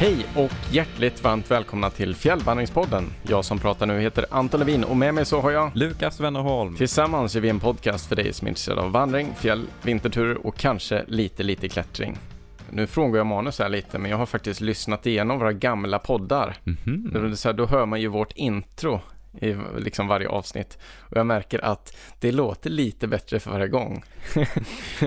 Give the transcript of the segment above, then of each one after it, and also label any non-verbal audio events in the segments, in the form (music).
Hej och hjärtligt varmt välkomna till Fjällvandringspodden. Jag som pratar nu heter Anton Levin och med mig så har jag Lukas Wennerholm. Tillsammans gör vi en podcast för dig som är intresserad av vandring, fjäll, vinterturer och kanske lite, lite klättring. Nu frågar jag manus här lite, men jag har faktiskt lyssnat igenom våra gamla poddar. Mhm. Så här, då hör man ju vårt intro i liksom varje avsnitt. Och jag märker att det låter lite bättre för varje gång.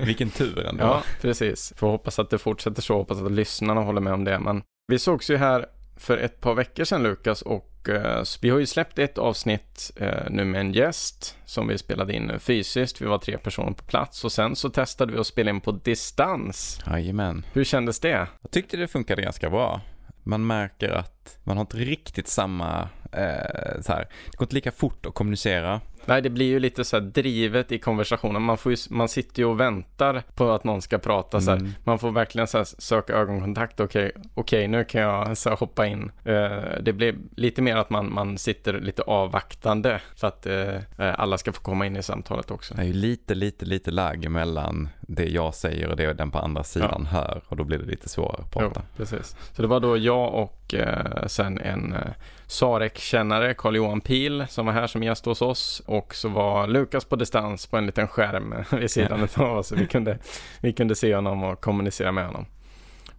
Vilken tur ändå. Ja, precis. Får hoppas att det fortsätter så, hoppas att lyssnarna håller med om det. Men vi sågs ju här för ett par veckor sedan Lukas och eh, vi har ju släppt ett avsnitt eh, nu med en gäst som vi spelade in fysiskt. Vi var tre personer på plats och sen så testade vi att spela in på distans. Jajamän. Hur kändes det? Jag tyckte det funkade ganska bra. Man märker att man har inte riktigt samma, eh, så här, det går inte lika fort att kommunicera. Nej, det blir ju lite så här drivet i konversationen. Man, får ju, man sitter ju och väntar på att någon ska prata. Så. Mm. Man får verkligen så söka ögonkontakt. Okej, okej, nu kan jag så hoppa in. Eh, det blir lite mer att man, man sitter lite avvaktande för att eh, alla ska få komma in i samtalet också. Det är ju lite, lite, lite lag mellan det jag säger och det den på andra sidan hör. Och då blir det lite svårare att prata. Jo, precis. Så det var då jag och eh, sen en Sarek-kännare, Carl-Johan Pil, som var här som gäst hos oss. Och så var Lukas på distans på en liten skärm (laughs) vid sidan av oss. Vi kunde, vi kunde se honom och kommunicera med honom.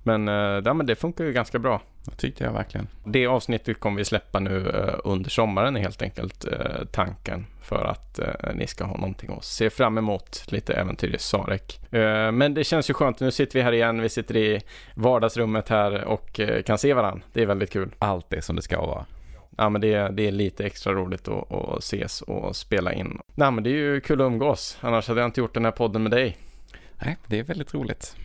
Men, eh, ja, men det funkar ju ganska bra. Det tyckte jag verkligen. Det avsnittet kommer vi släppa nu eh, under sommaren helt enkelt eh, tanken för att ni ska ha någonting att se fram emot, lite äventyr i Sarek. Men det känns ju skönt, nu sitter vi här igen, vi sitter i vardagsrummet här och kan se varandra. Det är väldigt kul. Allt är som det ska vara. Ja, men det, är- det är lite extra roligt att, att ses och spela in. Nej, men det är ju kul att umgås, annars hade jag inte gjort den här podden med dig. Nej, det är väldigt roligt.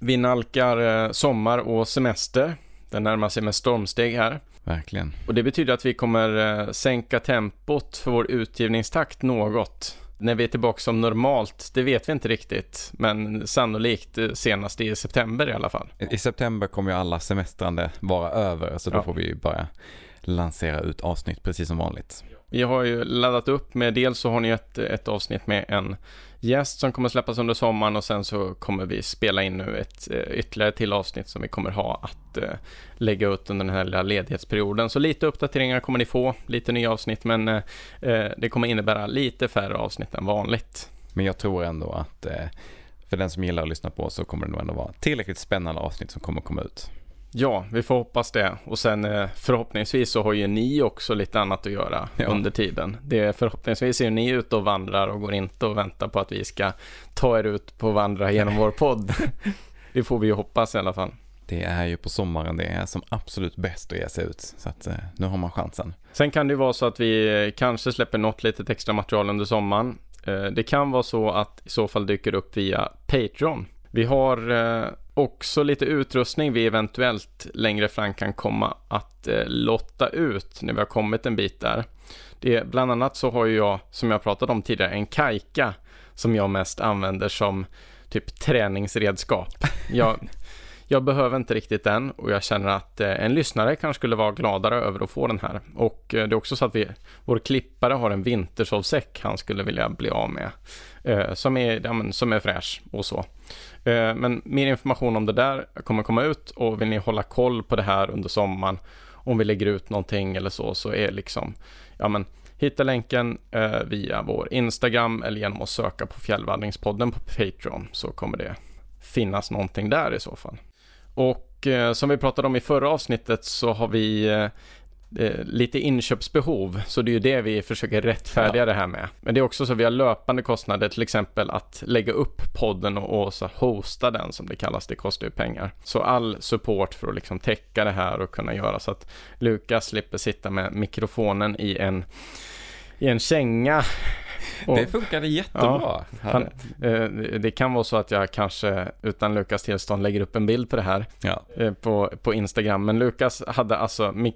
Vi nalkar eh, sommar och semester. Den närmar sig med stormsteg här. Verkligen. Och det betyder att vi kommer eh, sänka tempot för vår utgivningstakt något. När vi är tillbaka som normalt, det vet vi inte riktigt. Men sannolikt eh, senast i september i alla fall. I september kommer ju alla semestrande vara över. Så då Ja. får vi bara lansera ut avsnitt precis som vanligt. Vi har ju laddat upp med, dels så har ni ett, ett avsnitt med en gäst som kommer släppas under sommaren och sen så kommer vi spela in nu ett eh, ytterligare till avsnitt som vi kommer ha att eh, lägga ut under den här lilla ledighetsperioden. Så lite uppdateringar kommer ni få, lite nya avsnitt men eh, eh, det kommer innebära lite färre avsnitt än vanligt. Men jag tror ändå att eh, för den som gillar att lyssna på så kommer det nog ändå vara tillräckligt spännande avsnitt som kommer komma ut. Ja, vi får hoppas det. Och sen eh, förhoppningsvis så har ju ni också lite annat att göra Ja. under tiden. Det, förhoppningsvis är ju ni ute och vandrar och går inte och väntar på att vi ska ta er ut på vandra genom vår podd. (laughs) det får vi ju hoppas i alla fall. Det är ju på sommaren det är som absolut bäst att ge sig ut. Så att eh, nu har man chansen. Sen kan det ju vara så att vi eh, kanske släpper något litet extra material under sommaren. Det kan vara så att i så fall dyker upp via Patreon. Vi har också lite utrustning vi eventuellt längre fram kan komma att eh, lotta ut när vi har kommit en bit där. Det bland annat så har ju jag, som jag pratat om tidigare, en kajka som jag mest använder som typ träningsredskap. (laughs) Jag, jag behöver inte riktigt den och jag känner att eh, en lyssnare kanske skulle vara gladare över att få den här. Och eh, det är också så att vi, vår klippare har en vintersovsäck han skulle vilja bli av med. Eh, som, är, ja, men, som är fräsch och så. Eh, men mer information om det där kommer komma ut och vill ni hålla koll på det här under sommaren om vi lägger ut någonting eller så så är liksom, ja men hitta länken eh, via vår Instagram eller genom att söka på Fjällvandringspodden på Patreon så kommer det finnas någonting där i så fall. Och eh, som vi pratade om i förra avsnittet så har vi lite inköpsbehov, så det är ju det vi försöker rättfärdiga Ja. det här med. Men det är också så att vi har löpande kostnader, till exempel att lägga upp podden och, och så hosta den som det kallas, det kostar ju pengar. Så all support för att liksom täcka det här och kunna göra så att Lukas slipper sitta med mikrofonen i en, i en känga. (laughs) Och- Det funkade jättebra. han, eh, det kan vara så att jag kanske utan Lukas tillstånd lägger upp en bild på det här ja. eh, på, på Instagram. Men Lukas hade alltså, mic,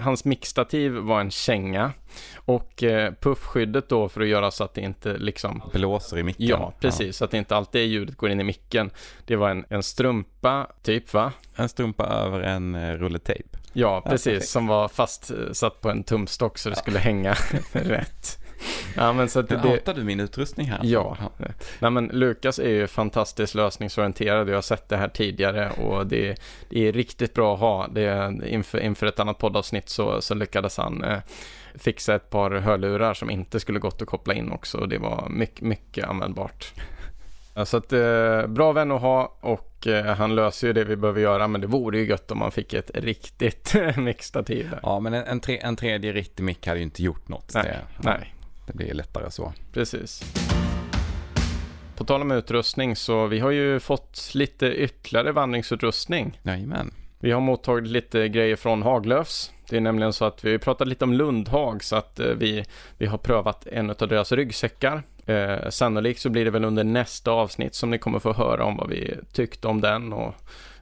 hans mickstativ var en känga och eh, puffskyddet då för att göra så att det inte liksom Blåser i micken. Ja, precis. Så att inte alltid ljudet går in i micken. Det var en, en strumpa, typ va? Ja. En strumpa över en rulle tejp. Ja, precis. perfekt. som var fast eh, satt på en tumstock så det skulle hänga (laughs) rätt. Ja, men så att det, outar du min utrustning här. Ja. Nej men Lukas är ju fantastiskt lösningsorienterad. Jag har sett det här tidigare och det, det är riktigt bra att ha. Det, inför, inför ett annat poddavsnitt så, så lyckades han eh, fixa ett par hörlurar som inte skulle gått att koppla in också. Det var mycket, mycket användbart. Så att, eh, bra vän att ha och eh, han löser ju det vi behöver göra men det vore ju gött om man fick ett riktigt (laughs) där. Ja, men en, en, tre, en tredje riktig mick hade ju inte gjort något. Nej, det, nej. Det blir lättare så. Precis. På tal om utrustning så vi har ju fått lite ytterligare vandringsutrustning. Jajamän. Vi har mottagit lite grejer från Haglöfs. Det är nämligen så att vi har pratat lite om Lundhag så att eh, vi, vi har prövat en av deras ryggsäckar. Eh, sannolikt så blir det väl under nästa avsnitt som ni kommer få höra om vad vi tyckte om den och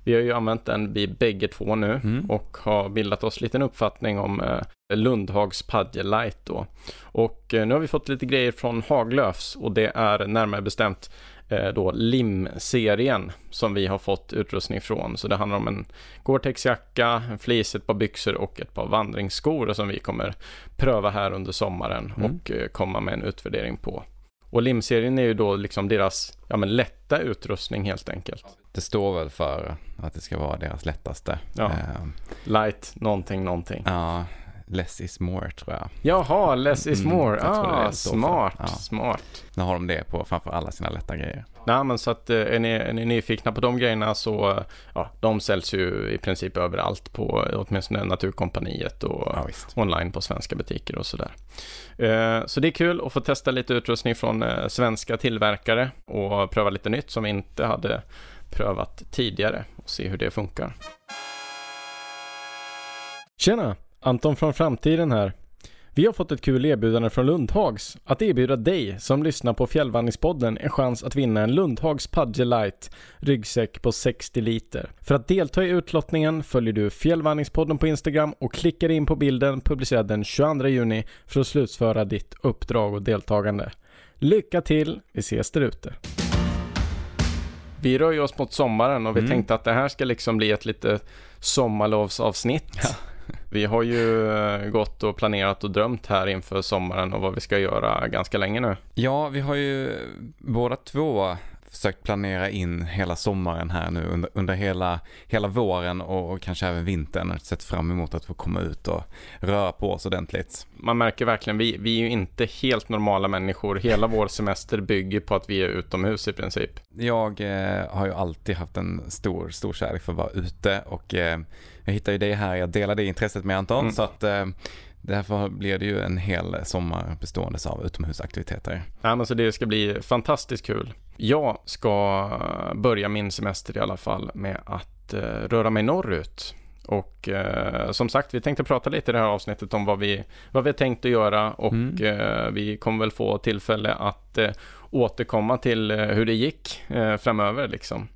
vi har ju använt den vi bägge två nu Mm. och har bildat oss lite en uppfattning om eh, Lundhags Padje Light då. Och eh, nu har vi fått lite grejer från Haglöfs och det är närmare bestämt eh, då lim-serien som vi har fått utrustning från. Så det handlar om en Gore-Tex-jacka, en fleece, ett par byxor och ett par vandringsskor som vi kommer pröva här under sommaren Mm. och eh, komma med en utvärdering på. Och lim-serien är ju då liksom deras ja, men lätta utrustning helt enkelt. Det står väl för att det ska vara deras lättaste. Ja. Light, någonting, någonting. ja, less is more tror jag. Jaha, less is Mm, more. är Ah, smart, Ja. smart. Nu har de det på framför alla sina lätta grejer. Nej, men så att eh, är ni, är ni nyfikna på de grejerna så, ja, de säljs ju i princip överallt på åtminstone Naturkompaniet och Ja, online på svenska butiker och sådär. Eh, Så det är kul att få testa lite utrustning från eh, svenska tillverkare och pröva lite nytt som vi inte hade prövat tidigare och se hur det funkar. Tjena! Anton från framtiden här. Vi har fått ett kul erbjudande från Lundhags att erbjuda dig som lyssnar på Fjällvandringspodden en chans att vinna en Lundhags Pudge Light ryggsäck på 60 liter. För att delta i utlottningen följer du Fjällvandringspodden på Instagram och klickar in på bilden publicerad den 22 juni för att slutföra ditt uppdrag och deltagande. Lycka till, vi ses där ute. Vi rör ju oss mot sommaren och vi Mm. tänkte att det här ska liksom bli ett lite sommarlovsavsnitt. Ja. Vi har ju eh, gått och planerat och drömt här inför sommaren och vad vi ska göra ganska länge nu. Ja, vi har ju båda två försökt planera in hela sommaren här nu under, under hela, hela våren och, och kanske även vintern. Sett fram emot att få komma ut och röra på oss ordentligt. Man märker verkligen, vi, vi är ju inte helt normala människor. Hela vår semester bygger på att vi är utomhus i princip. Jag eh, har ju alltid haft en stor, stor kärlek för att vara ute och eh, jag hittar ju dig här, jag delar det intresset med Anton Mm. så att eh, därför blir det ju en hel sommar bestående av utomhusaktiviteter. Ja, men så det ska bli fantastiskt kul. Jag ska börja min semester i alla fall med att eh, röra mig norrut. Och eh, som sagt, vi tänkte prata lite i det här avsnittet om vad vi, vad vi har tänkt att göra och Mm. eh, vi kommer väl få tillfälle att eh, återkomma till eh, hur det gick eh, framöver liksom.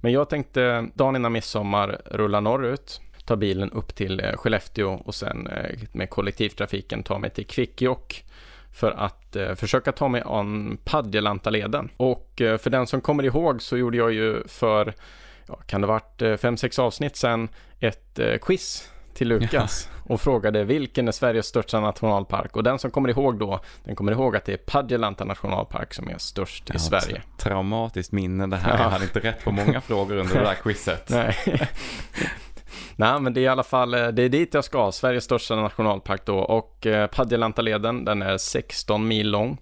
Men jag tänkte dagen innan midsommar rulla norrut, ta bilen upp till eh, Skellefteå och sen eh, med kollektivtrafiken ta mig till Kvikkjokk för att eh, försöka ta mig an Padjelantaleden. Och för den som kommer ihåg så gjorde jag ju för, ja, kan det varit eh, fem, sex avsnitt sedan, ett quiz till Lukas och frågade vilken är Sveriges största nationalpark? Och den som kommer ihåg då, den kommer ihåg att det är Padjelanta nationalpark som är störst i Sverige. Traumatiskt minne det här. Ja. Jag hade inte rätt på många frågor under det där (laughs) quizet. Nej. Nej, men det är i alla fall, eh, det är dit jag ska, Sveriges största nationalpark då. Och eh, Padjelantaleden, den är 16 mil lång.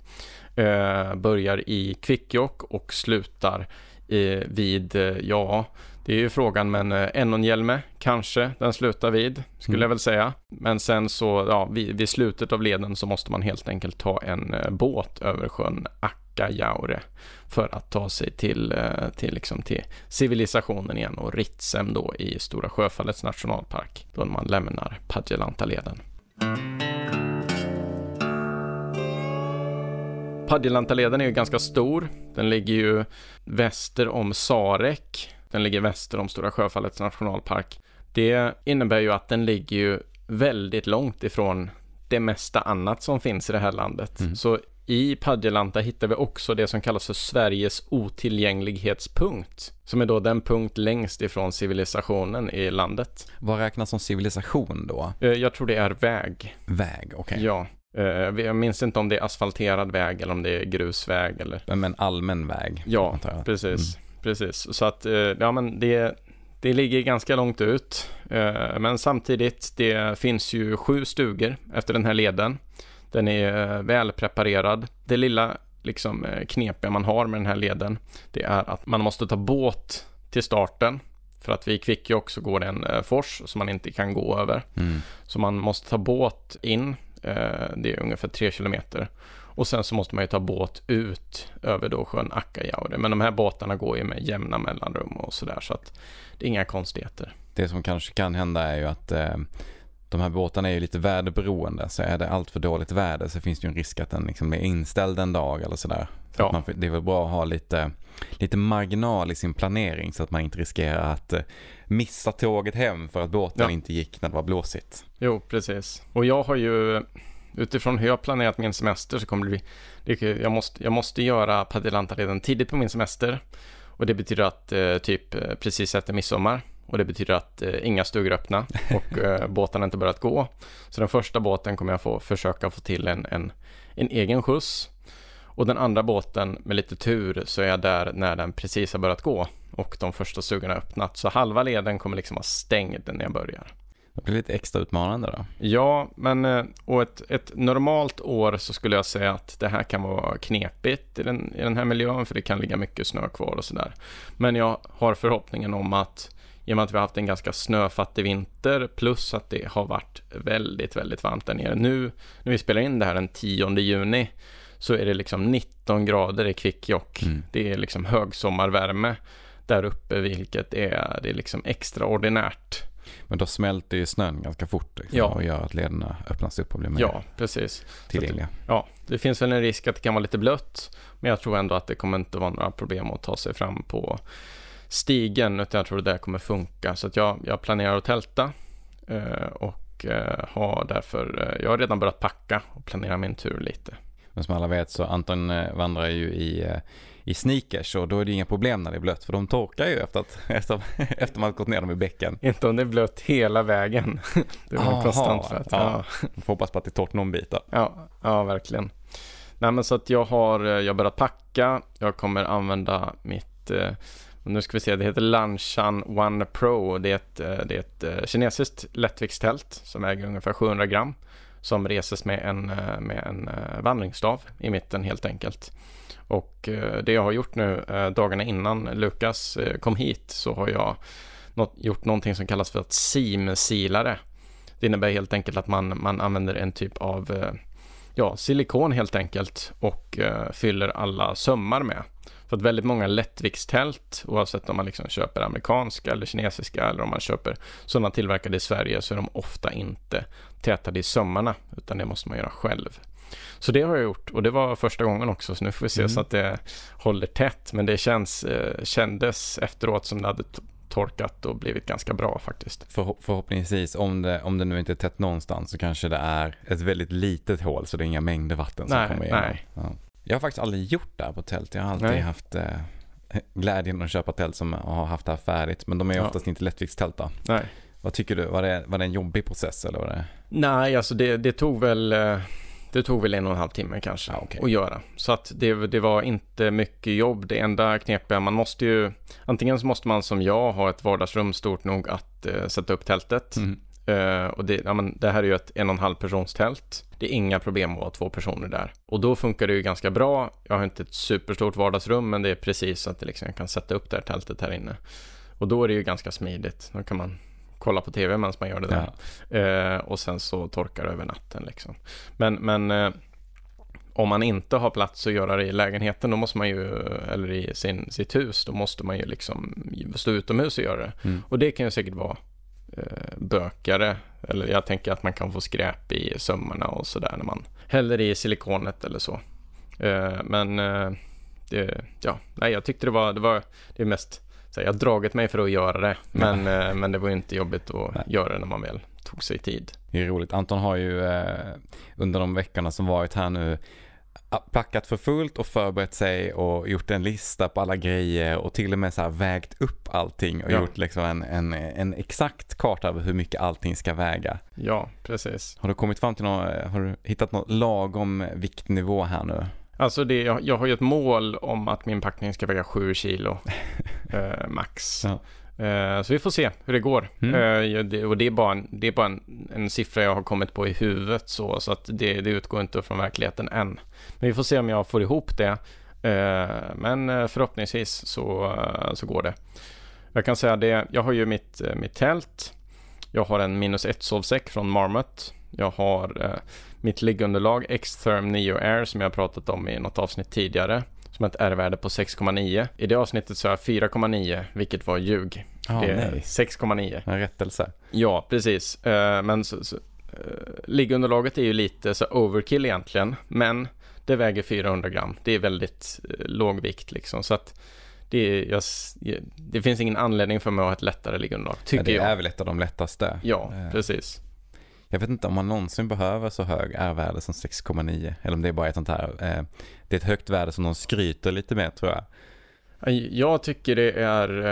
Eh, börjar i Kvikkjokk och slutar eh, vid, eh, ja, det är ju frågan, men eh, Ennonhjelme kanske den slutar vid, skulle Mm. jag väl säga. Men sen så, ja, vid, vid slutet av leden så måste man helt enkelt ta en eh, båt över sjön Akkajaure för att ta sig till, eh, till, liksom till civilisationen igen och Ritsem då i Stora Sjöfallets nationalpark då man lämnar Padjelantaleden. Padjelantaleden är ju ganska stor. Den ligger ju väster om Sarek. Den ligger väster om Stora Sjöfallets nationalpark. Det innebär ju att den ligger ju väldigt långt ifrån det mesta annat som finns i det här landet. Mm. Så i Padjelanta hittar vi också det som kallas för Sveriges otillgänglighetspunkt. Som är då den punkt längst ifrån civilisationen i landet. Vad räknas som civilisation då? Eh, Jag tror det är väg. Väg, okej. Ja. Eh, jag minns inte om det är asfalterad väg eller om det är grusväg eller... Men en allmän väg. Ja, precis. Mm. Precis, så att ja men det, det ligger ganska långt ut. Men samtidigt, det finns ju sju stugor efter den här leden. Den är väl preparerad. Det lilla liksom knepiga man har med den här leden, det är att man måste ta båt till starten. För att vid Kvikkjokk så går det en fors som man inte kan gå över. Mm. Så man måste ta båt in Eh, det är ungefär tre kilometer. Och sen så måste man ju ta båt ut över då sjön Akkajaure. Men de här båtarna går ju med jämna mellanrum och sådär så att det är inga konstigheter. Det som kanske kan hända är ju att eh, de här båtarna är ju lite väderberoende. Så är det allt för dåligt väder så finns det ju en risk att den liksom är inställd en dag eller sådär. Så ja. man, det är väl bra att ha lite, lite marginal i sin planering så att man inte riskerar att eh, missa tåget hem för att båten ja. inte gick när det var blåsigt. Jo, precis. Och jag har ju utifrån hur jag planerat min semester så kommer det bli, jag måste, jag måste göra Padelantaleden tidigt på min semester och det betyder att eh, typ eh, precis efter midsommar och det betyder att eh, inga stugor är öppna (laughs) och eh, båtarna inte börjat gå. Så den första båten kommer jag få försöka få till en, en, en egen skjuts och den andra båten med lite tur så är jag där när den precis har börjat gå och de första stugorna har öppnat. Så halva leden kommer liksom vara stängd när jag börjar. Det blir lite extra utmanande då. Ja, men eh, och ett, ett normalt år så skulle jag säga att det här kan vara knepigt i den, i den här miljön för det kan ligga mycket snö kvar och sådär. Men jag har förhoppningen om att i och med att vi har haft en ganska snöfattig vinter plus att det har varit väldigt, väldigt varmt där nere. Nu när vi spelar in det här den 10 juni så är det liksom 19 grader i Kvikkjokk. Mm. Det är liksom högsommarvärme där uppe, vilket är, det är liksom extraordinärt. Men då smälter ju snön ganska fort liksom, ja. och gör att lederna öppnas upp och blir mer ja, precis. tillgängliga. Det, ja, det finns väl en risk att det kan vara lite blött, men jag tror ändå att det kommer inte vara några problem att ta sig fram på stigen, utan jag tror att det där kommer funka. Så att jag, jag planerar att tälta eh, och eh, har därför, eh, jag har redan börjat packa och planera min tur lite. Men som alla vet så Anton vandrar ju i, i sneakers och då är det inga problem när det är blött för de torkar ju efter att, (laughs) efter, efter man gått ner dem i bäcken. Inte om det är blött hela vägen. (laughs) det var konstant för att, ja. ja. Får hoppas på att det är torrt någon bit då. Ja, ja verkligen. Nej men så att jag har, eh, jag börjat packa, jag kommer använda mitt nu ska vi se, det heter Lanshan One Pro. Det är ett, det är ett kinesiskt lättviktstält som väger ungefär 700 gram som reses med en, eh, med en eh, vandringsstav i mitten helt enkelt. Och eh, det jag har gjort nu eh, dagarna innan Lukas eh, kom hit så har jag gjort någonting som kallas för ett simsilare. Det innebär helt enkelt att man, man använder en typ av ja, silikon helt enkelt och fyller alla sömmar med. För att väldigt många lättviktstält, oavsett om man liksom köper amerikanska eller kinesiska eller om man köper sådana tillverkade i Sverige, så är de ofta inte tätade i sömmarna, utan det måste man göra själv. Så det har jag gjort och det var första gången också, så nu får vi se mm. så att det håller tätt. Men det känns, eh, kändes efteråt som det hade torkat och blivit ganska bra faktiskt. För, förhoppningsvis, om det, om det nu inte är tätt någonstans så kanske det är ett väldigt litet hål så det är inga mängder vatten som nej, kommer igenom. Nej. Ja. Jag har faktiskt aldrig gjort det här på tält. Jag har alltid Nej. haft eh, (laughs) glädjen att köpa tält som har haft det här färdigt. Men de är ja. oftast inte lättviktstält då. Nej. Vad tycker du? Var det, var det en jobbig process eller var det? Nej, alltså det, det tog väl eh, det tog väl en och en halv timme kanske ah, okay. att göra. Så att det, det var inte mycket jobb. Det enda knepiga, man måste ju antingen så måste man som jag ha ett vardagsrum stort nog att uh, sätta upp tältet. Mm. Uh, och det, ja, men det här är ju ett en och en halv persons tält. Det är inga problem att vara två personer där. Och då funkar det ju ganska bra. Jag har inte ett superstort vardagsrum, men det är precis så att det liksom, jag kan sätta upp det här tältet här inne. Och då är det ju ganska smidigt. Då kan man kolla på tv medan man gör det där. Ja. Uh, och sen så torkar det över natten liksom. Men, men uh, om man inte har plats att göra det i lägenheten, då måste man ju, eller i sin, sitt hus, då måste man ju liksom stå utomhus och göra det. Mm. Och det kan ju säkert vara Eh, bökare. Eller jag tänker att man kan få skräp i sömmarna och sådär när man häller i silikonet eller så. Eh, men eh, det, ja, nej, jag tyckte det var, det var det mest, så jag har dragit mig för att göra det, men, ja. men det var ju inte jobbigt att nej. göra det när man väl tog sig tid. Det är roligt. Anton har ju under de veckorna som varit här nu packat för fullt och förberett sig och gjort en lista på alla grejer och till och med så vägt upp allting och Ja. gjort liksom en, en, en exakt karta över hur mycket allting ska väga. Ja, precis. Har du kommit fram till någon, har du hittat någon lagom viktnivå här nu? Alltså det, jag, jag har ju ett mål om att min packning ska väga 7 kilo (laughs) eh, max. Ja. Eh, så vi får se hur det går. Mm. Eh, det, och det är bara, en, det är bara en, en siffra jag har kommit på i huvudet så, så att det, det utgår inte från verkligheten än. Men vi får se om jag får ihop det. Eh, men eh, förhoppningsvis så, eh, så går det. Jag kan säga det, jag har ju mitt, mitt tält. Jag har en minus 1 sovsäck från Marmot. Jag har mitt liggunderlag X-Therm Neo Air som jag pratat om i något avsnitt tidigare. Som ett R-värde på 6,9. I det avsnittet så har jag 4,9 vilket var ljug. Ja, det är nej. 6,9. En rättelse. Ja, precis. Eh, men så, så, eh, liggunderlaget är ju lite så overkill egentligen. Men det väger 400 gram. Det är väldigt eh, låg vikt liksom. Så att det, är, jag, det finns ingen anledning för mig att ha ett lättare liggunderlag. Ja, Tycker det jag. är väl ett av de lättaste. Ja, precis. Jag vet inte om man någonsin behöver så hög R-värde som 6,9. Eller om det är bara ett sånt här. Eh, det är ett högt värde som de skryter lite med tror jag. Jag tycker det är...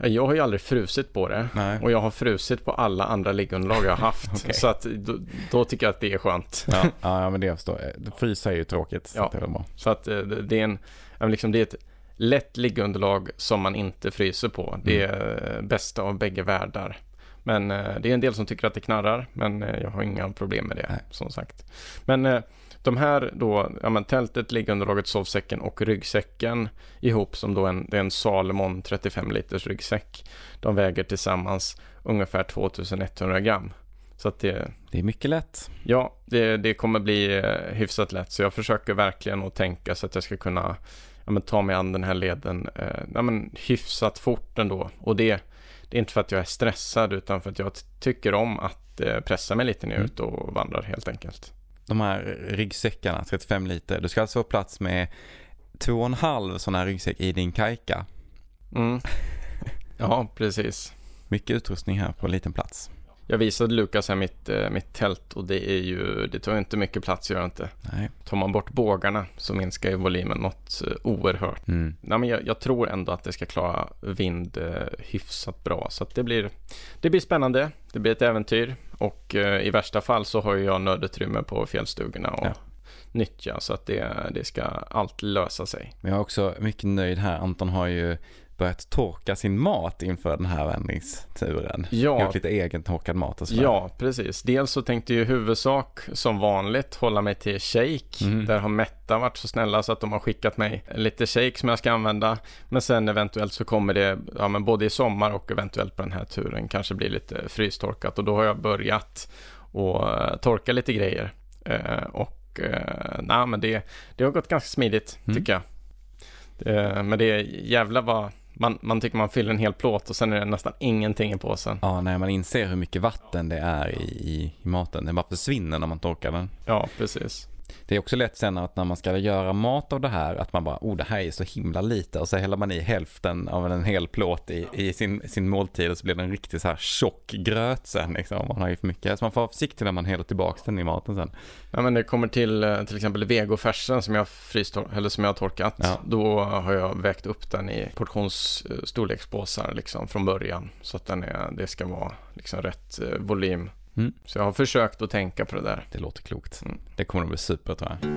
eh, Jag har ju aldrig frusit på det. Nej. Och jag har frusit på alla andra liggunderlag jag har haft. (laughs) Okej. Så att då, då tycker jag att det är skönt. Ja, (laughs) ja, men det jag förstår. Frysa är ju tråkigt. Så Ja. det är bra. Så att eh, det är en... ja, men Liksom det är ett lätt liggunderlag som man inte fryser på. Det Mm. är eh, bästa av bägge världar. Men eh, det är en del som tycker att det knarrar. Men eh, jag har inga problem med det, Nej. som sagt. Men eh, de här då, ja men tältet, liggunderlaget, sovsäcken och ryggsäcken ihop som då en, det är en Salomon 35 liters ryggsäck. De väger tillsammans ungefär 2100 gram. Så att det, Det är mycket lätt. Ja, det, det kommer bli hyfsat lätt. Så jag försöker verkligen att tänka så att jag ska kunna ja, men, ta mig an den här leden eh, ja, men, hyfsat fort ändå. Och det, det är inte för att jag är stressad utan för att jag tycker om att eh, pressa mig lite när jag är Mm. ute och vandrar helt enkelt. De här ryggsäckarna, 35 liter. Du ska alltså få plats med två och en halv sån här ryggsäck i din kajka. Mm. (laughs) Ja, precis. Mycket utrustning här på en liten plats. Jag visade Lukas här mitt, eh, mitt tält och det är ju, det tar ju inte mycket plats, gör inte. Nej. Tar man bort bågarna så minskar ju volymen något eh, oerhört. Mm. Nej, men jag, jag tror ändå att det ska klara vind eh, hyfsat bra. Så det, blir, det blir spännande. Det blir ett äventyr. Och eh, i värsta fall så har jag nödutrymme på fjällstugorna och Ja. nyttja. Så att det, det ska allt lösa sig. Men jag är också mycket nöjd här. Anton har ju börjat torka sin mat inför den här vandringsturen. Ja, Gjort lite egen torkad mat och sådär. ja, precis. Dels så tänkte jag i huvudsak som vanligt hålla mig till shake. Mm. Där har Metta varit så snälla så att de har skickat mig lite shake som jag ska använda. Men sen eventuellt så kommer det, ja, men både i sommar och eventuellt på den här turen kanske blir lite frystorkat. Och då har jag börjat och eh, torka lite grejer. Eh, och eh, nej, men det, det har gått ganska smidigt Mm. tycker jag. Men det är jävla vad man, man tycker man fyller en hel plåt och sen är det nästan ingenting i påsen. Ja, när man inser hur mycket vatten det är i, i, maten. Den bara försvinner när man torkar den. Ja, precis. Det är också lätt sen att när man ska göra mat av det här att man bara, oh det här är så himla lite och så häller man i hälften av en hel plåt i, i sin, sin måltid och så blir det en riktigt så här tjock gröt sen liksom. Man har ju för mycket, så man får vara försiktig när man häller tillbaka den i maten sen. Ja, men det kommer till eh, till exempel vegofärsen som jag, frystor- eller som jag har torkat. Ja. Då har jag vägt upp den i portionsstorlekspåsar liksom från början. Så att den är, det ska vara liksom rätt eh, volym. Mm. Så jag har försökt att tänka på det där. Det låter klokt. Mm. Det kommer att bli super tror jag.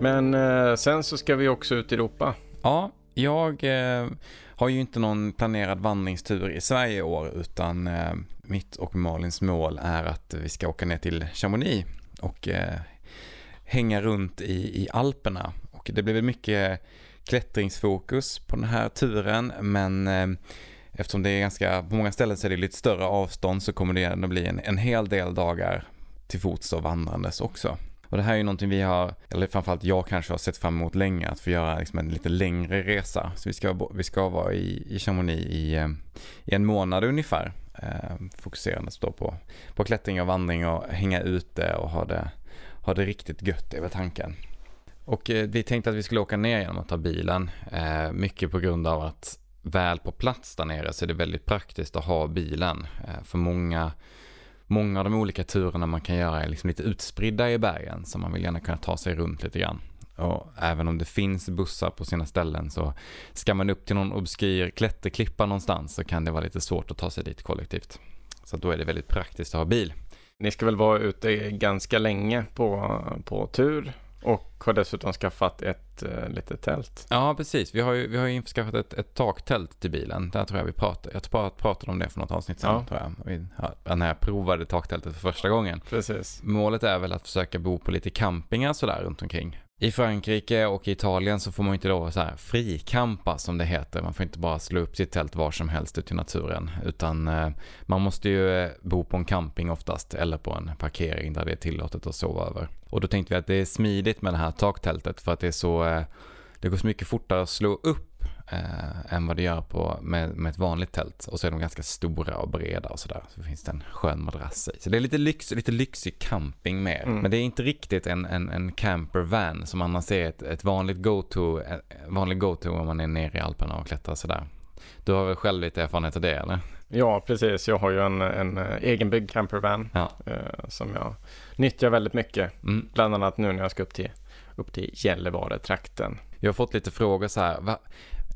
Men eh, sen så ska vi också ut i Europa. Ja, jag eh, har ju inte någon planerad vandringstur i Sverige i år utan eh, mitt och Malins mål är att vi ska åka ner till Chamonix och eh, hänga runt i, i Alperna. Och det blir väl mycket klättringsfokus på den här turen men eh, eftersom det är ganska, på många ställen så är det lite större avstånd så kommer det ändå bli en, en hel del dagar till fots och vandrandes också. Och det här är ju någonting vi har, eller framförallt jag kanske har sett fram emot länge, att få göra liksom en lite längre resa. Så vi ska, vi ska vara i, i Chamonix i, eh, i en månad ungefär. Eh, fokuserandes då på, på klättring och vandring och hänga ute och ha det, ha det riktigt gött är väl tanken. Och eh, vi tänkte att vi skulle åka ner genom att ta bilen. Eh, mycket på grund av att väl på plats där nere så är det väldigt praktiskt att ha bilen. Eh, för många många av de olika turerna man kan göra är liksom lite utspridda i bergen så man vill gärna kunna ta sig runt lite grann. Och även om det finns bussar på sina ställen så ska man upp till någon obskyr klätterklippa någonstans så kan det vara lite svårt att ta sig dit kollektivt. Så då är det väldigt praktiskt att ha bil. Ni ska väl vara ute ganska länge på, på tur och har dessutom skaffat ett uh, litet tält. Ja, precis. Vi har ju, vi har ju införskaffat ett, ett taktält till bilen. Där tror jag vi pratade, jag tror pratade om det för något avsnitt sen, ja. tror jag. Vi, ja, när jag provade taktältet för första gången. Precis. Målet är väl att försöka bo på lite campingar sådär runt omkring. I Frankrike och i Italien så får man inte lov att frikampa som det heter. Man får inte bara slå upp sitt tält var som helst ute i naturen. Utan eh, man måste ju eh, bo på en camping oftast eller på en parkering där det är tillåtet att sova över. Och då tänkte vi att det är smidigt med det här taktältet för att det är så eh, det går så mycket fortare att slå upp eh, än vad det gör på, med, med ett vanligt tält. Och så är de ganska stora och breda och sådär. Så finns det en skön madrass i. Så det är lite, lyx, lite lyxig camping mer. Mm. Men det är inte riktigt en, en, en campervan som annars är ett, ett vanligt go-to, vanlig go-to om man är nere i Alperna och klättrar sådär. Du har väl själv lite erfarenhet av det eller? Ja, precis. Jag har ju en, en eh, egenbyggd campervan ja. eh, som jag nyttjar väldigt mycket. Mm. Bland annat nu när jag ska upp till, upp till Gällivare-trakten. Jag har fått lite frågor så här. Va,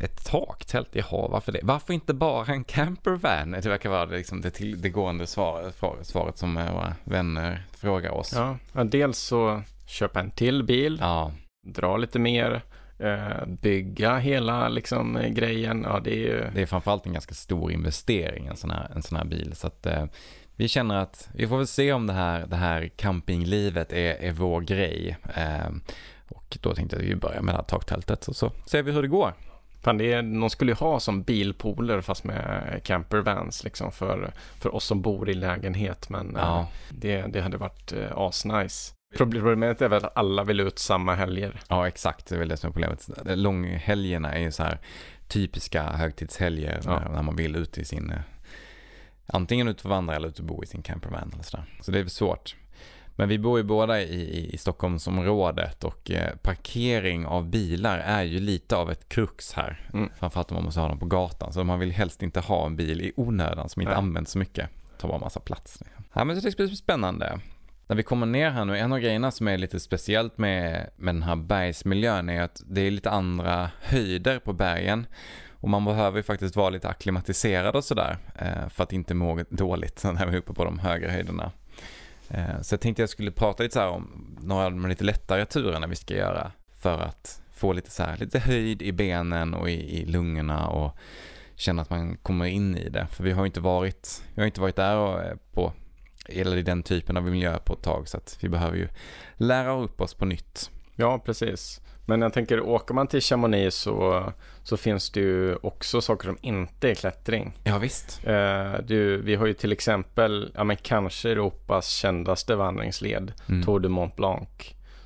ett taktält, jaha, varför det? Varför inte bara en campervan? Det verkar vara liksom det, till, det gående svaret, svaret som våra vänner frågar oss. Ja, dels så köpa en till bil, ja. dra lite mer, eh, bygga hela liksom grejen. Ja, det är ju... Det är framförallt en ganska stor investering, en sån här, en sån här bil. Så att eh, vi känner att vi får väl se om det här, det här campinglivet är, är vår grej. Eh, och då tänkte jag att vi börjar med det här taktältet och så ser vi hur det går. Fan, det är, de skulle ju ha som bilpooler fast med campervans liksom för, för oss som bor i lägenhet. Men ja. äh, det, det hade varit äh, asnice. Problemet är väl att alla vill ut samma helger. Ja, exakt. Det är väl det som är problemet. Långhelgerna är ju så här typiska högtidshelger ja. när, när man vill ut i sin antingen ut och vandra eller ut och bo i sin campervan eller sådär. Så det är svårt. Men vi bor ju båda i, i Stockholmsområdet och eh, parkering av bilar är ju lite av ett krux här. Mm. Framförallt om man måste ha dem på gatan. Så man vill helst inte ha en bil i onödan som inte Nej. används så mycket. Tar bara massa plats. Ja, men det blir spännande. När vi kommer ner här nu, en av grejerna som är lite speciellt med, med den här bergsmiljön är att det är lite andra höjder på bergen. Och man behöver ju faktiskt vara lite akklimatiserad och sådär eh, för att inte må dåligt (laughs) när vi är uppe på de högre höjderna. Eh, så jag tänkte jag skulle prata lite så om några av de lite lättare turerna vi ska göra för att få lite så här, lite höjd i benen och i, i lungorna och känna att man kommer in i det. För vi har inte varit, vi har inte varit där och, eh, på, eller i den typen av miljö på ett tag så att vi behöver ju lära upp oss på nytt. Ja, precis. Men jag tänker, åker man till Chamonix så, så finns det ju också saker som inte är klättring. Ja, visst. Eh, du, vi har ju till exempel, ja men kanske Europas kändaste vandringsled, mm. Tour de Mont Blanc.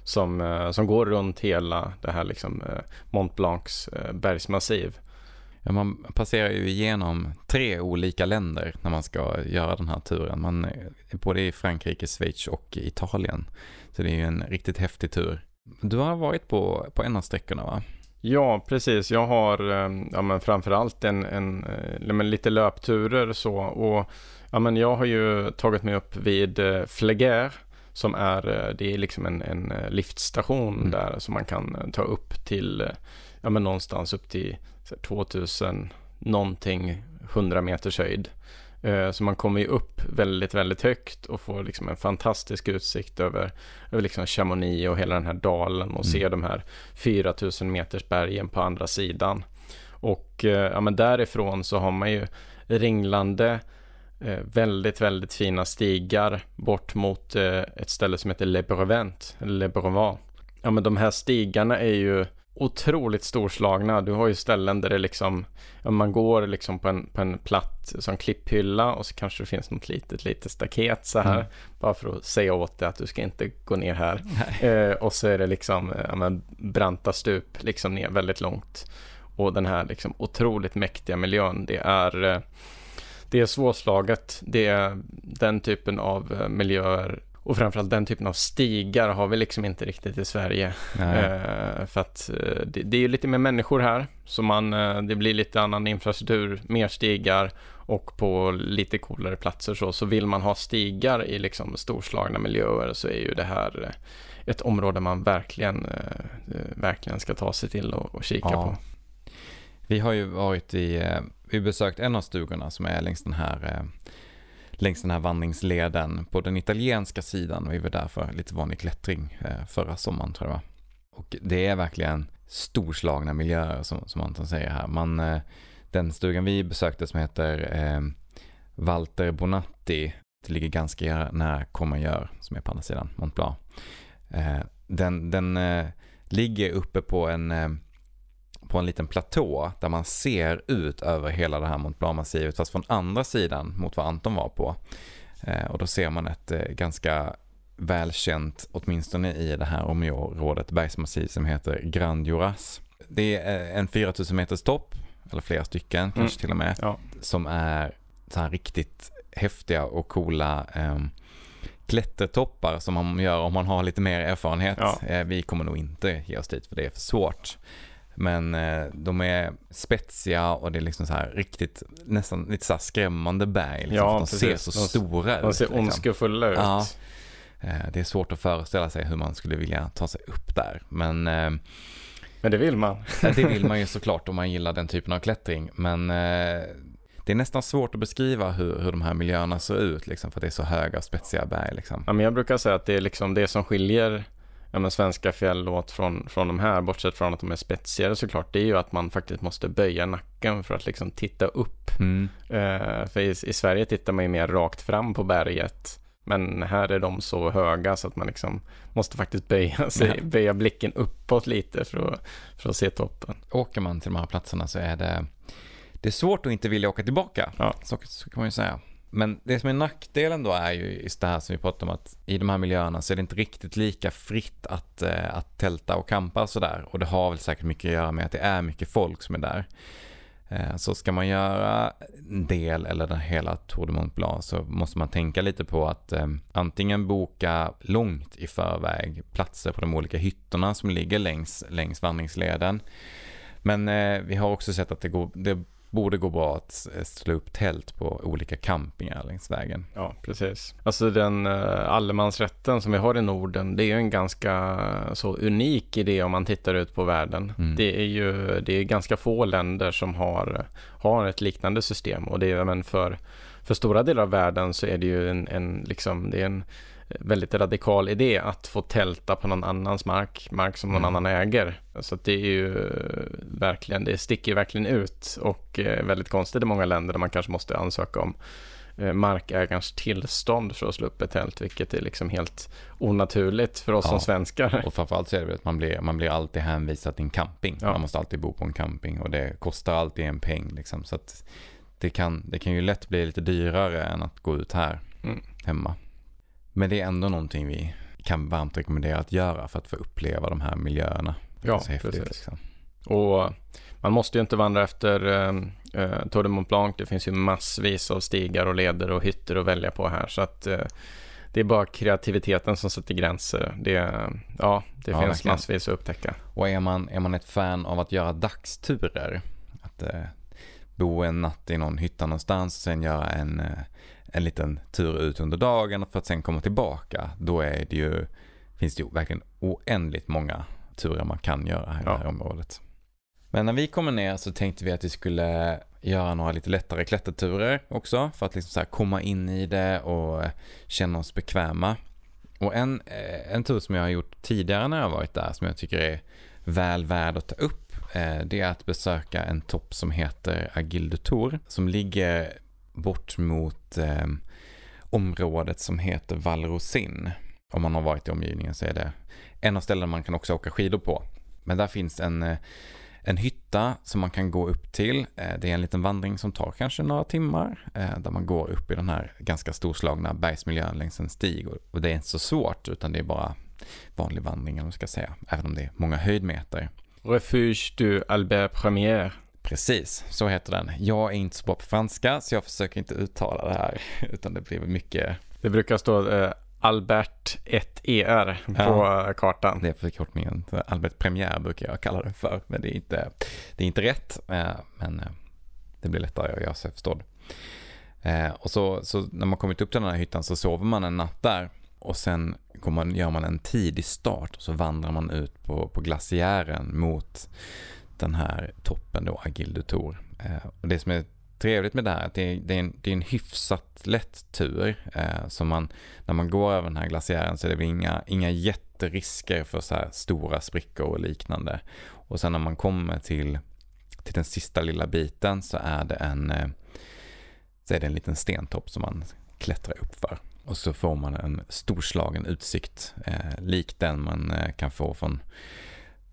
Som, eh, som går runt hela det här liksom eh, Mont Blancs eh, bergsmassiv. Ja, man passerar ju igenom tre olika länder när man ska göra den här turen. Man är både i Frankrike, Schweiz och Italien. Så det är ju en riktigt häftig tur. Du har varit på, på en av sträckorna va? Ja, precis. Jag har eh, ja, men framförallt en, en, en, eh, lite löpturer så. Och, ja, men jag har ju tagit mig upp vid eh, Fleguer som är, det är liksom en, en liftstation mm. där som man kan ta upp till, ja men någonstans upp till 2000 någonting 100 meters höjd. Eh, så man kommer ju upp väldigt, väldigt högt och får liksom en fantastisk utsikt över, över liksom Chamonix och hela den här dalen och mm. ser de här 4000 meters bergen på andra sidan. Och eh, ja, men därifrån så har man ju ringlande eh, väldigt, väldigt fina stigar bort mot ett ställe som heter Le Brevent, Le Brevent. Ja, men de här stigarna är ju otroligt storslagna. Du har ju ställen där det liksom, man går liksom på en, på en platt som klipphylla och så kanske det finns något litet, litet staket så här. Mm. Bara för att säga åt dig att du ska inte gå ner här. Eh, och så är det liksom ja, men, branta stup liksom ner väldigt långt. Och den här liksom otroligt mäktiga miljön, det är eh, det är svårslaget. Det är den typen av eh, miljöer och framförallt den typen av stigar har vi liksom inte riktigt i Sverige. Eh, för att eh, det, det, är lite mer människor här, så man, eh, det blir lite annan infrastruktur, mer stigar och på lite coolare platser så. Så vill man ha stigar i liksom storslagna miljöer så är ju det här eh, ett område man verkligen, verkligen ska ta sig till och, och kika ja. på. Vi har ju varit i, vi besökt en av stugorna som är längs den här längs den här vandringsleden på den italienska sidan. Vi var där för lite vanlig klättring eh, förra sommaren tror jag var. Och det är verkligen storslagna miljöer som, som Anton säger här. Man, eh, den stugan vi besökte som heter eh, Walter Bonatti, det ligger ganska nära Courmayeur som är på andra sidan Mont Blanc. Eh, den den eh, ligger uppe på en eh, på en liten platå där man ser ut över hela det här Mont Blanc-massivet fast från andra sidan mot vad Anton var på. Eh, och då ser man ett eh, ganska välkänt, åtminstone i det här området, bergsmassiv som heter Grand Juras. Det är en 4000 meters topp, eller flera stycken mm. kanske till och med, ja. som är så här riktigt häftiga och coola eh, klättertoppar som man gör om man har lite mer erfarenhet. Ja. Eh, vi kommer nog inte ge oss dit för det är för svårt. Men eh, de är spetsiga och det är liksom så här riktigt, nästan lite så här skrämmande berg. Liksom, ja, de ser så de, stora ut. De ser liksom. ondskefulla ut. Ja. Eh, det är svårt att föreställa sig hur man skulle vilja ta sig upp där. Men, eh, men det vill man. det vill man ju (laughs) såklart om man gillar den typen av klättring. Men det är nästan svårt att beskriva hur, hur de här miljöerna ser ut, liksom, för att det är så höga och spetsiga berg. Liksom. Ja, men jag brukar säga att det är liksom det som skiljer ja, men svenska fjällåt från, från de här, bortsett från att de är spetsigare såklart, det är ju att man faktiskt måste böja nacken för att liksom titta upp. Mm. Uh, för i, i, Sverige tittar man ju mer rakt fram på berget. Men här är de så höga så att man liksom måste faktiskt böja, (laughs) sig, böja blicken uppåt lite för att, för att se toppen. Åker man till de här platserna så är det, det är svårt att inte vilja åka tillbaka. Ja. Så, så kan man ju säga. Men det som är nackdelen då är ju just det här som vi pratade om att i de här miljöerna så är det inte riktigt lika fritt att, eh, att tälta och campa och sådär. Och det har väl säkert mycket att göra med att det är mycket folk som är där. Eh, så ska man göra en del eller den hela Tour de Mont Blanc så måste man tänka lite på att eh, antingen boka långt i förväg platser på de olika hyttorna som ligger längs, längs vandringsleden. Men eh, vi har också sett att det, går, det borde gå bra att slå upp tält på olika campingar längs vägen. Ja, precis. Alltså den uh, allemansrätten som vi har i Norden, det är ju en ganska så unik idé om man tittar ut på världen. Mm. Det är ju det är ganska få länder som har, har ett liknande system och det är men för, för stora delar av världen så är det ju en, en liksom, det är en väldigt radikal idé att få tälta på någon annans mark, mark som någon mm. annan äger. Så det är ju verkligen, det sticker ju verkligen ut och eh, väldigt konstigt i många länder där man kanske måste ansöka om eh, markägarens tillstånd för att slå upp ett tält, vilket är liksom helt onaturligt för oss ja. som svenskar. Och framförallt så är det att man blir, man blir alltid hänvisad till en camping. Ja. Man måste alltid bo på en camping och det kostar alltid en peng liksom. Så det kan, det kan ju lätt bli lite dyrare än att gå ut här mm. hemma. Men det är ändå någonting vi kan varmt rekommendera att göra för att få uppleva de här miljöerna. Ja, precis. Liksom. Och man måste ju inte vandra efter eh, Tour de Mont Blanc. Det finns ju massvis av stigar och leder och hytter att välja på här. Så att eh, det är bara kreativiteten som sätter gränser. Det, ja, det ja, finns verkligen. massvis att upptäcka. Och är man, är man ett fan av att göra dagsturer, att eh, bo en natt i någon hytta någonstans och sen göra en, eh, en liten tur ut under dagen för att sen komma tillbaka, då är det ju, finns det ju verkligen oändligt många turer man kan göra här i ja. det här området. Men när vi kommer ner så tänkte vi att vi skulle göra några lite lättare klätterturer också för att liksom så komma in i det och känna oss bekväma. Och en, eh, en tur som jag har gjort tidigare när jag varit där som jag tycker är väl värd att ta upp eh, det är att besöka en topp som heter Agilde Tour som ligger bort mot eh, området som heter Valrosin. Om man har varit i omgivningen så är det en av ställena man kan också åka skidor på. Men där finns en, eh, en hytta som man kan gå upp till. Eh, det är en liten vandring som tar kanske några timmar. Eh, där man går upp i den här ganska storslagna bergsmiljön längs en stig. Och det är inte så svårt utan det är bara vanlig vandring, om man ska säga. Även om det är många höjdmeter. Refuge du Albert Premier. Precis, så heter den. Jag är inte så bra på franska så jag försöker inte uttala det här (laughs) utan det blir mycket Det brukar stå eh, Albert 1ER på ja, kartan. Det är förkortningen. Albert Premiär brukar jag kalla det för. Men det är inte, det är inte rätt. Men det blir lättare att göra sig förstådd. Och så, så när man kommit upp till den här hyttan så sover man en natt där. Och sen man, gör man en tidig start och så vandrar man ut på, på glaciären mot den här toppen då, Agilde Tour. Eh, och det som är trevligt med det här är att det är, det är, en, det är en hyfsat lätt tur. Eh, så man, när man går över den här glaciären så är det inga, inga jätterisker för så här stora sprickor och liknande. Och sen när man kommer till, till den sista lilla biten så är det en, eh, så är det en liten stentopp som man klättrar upp för. Och så får man en storslagen utsikt, eh, lik den man eh, kan få från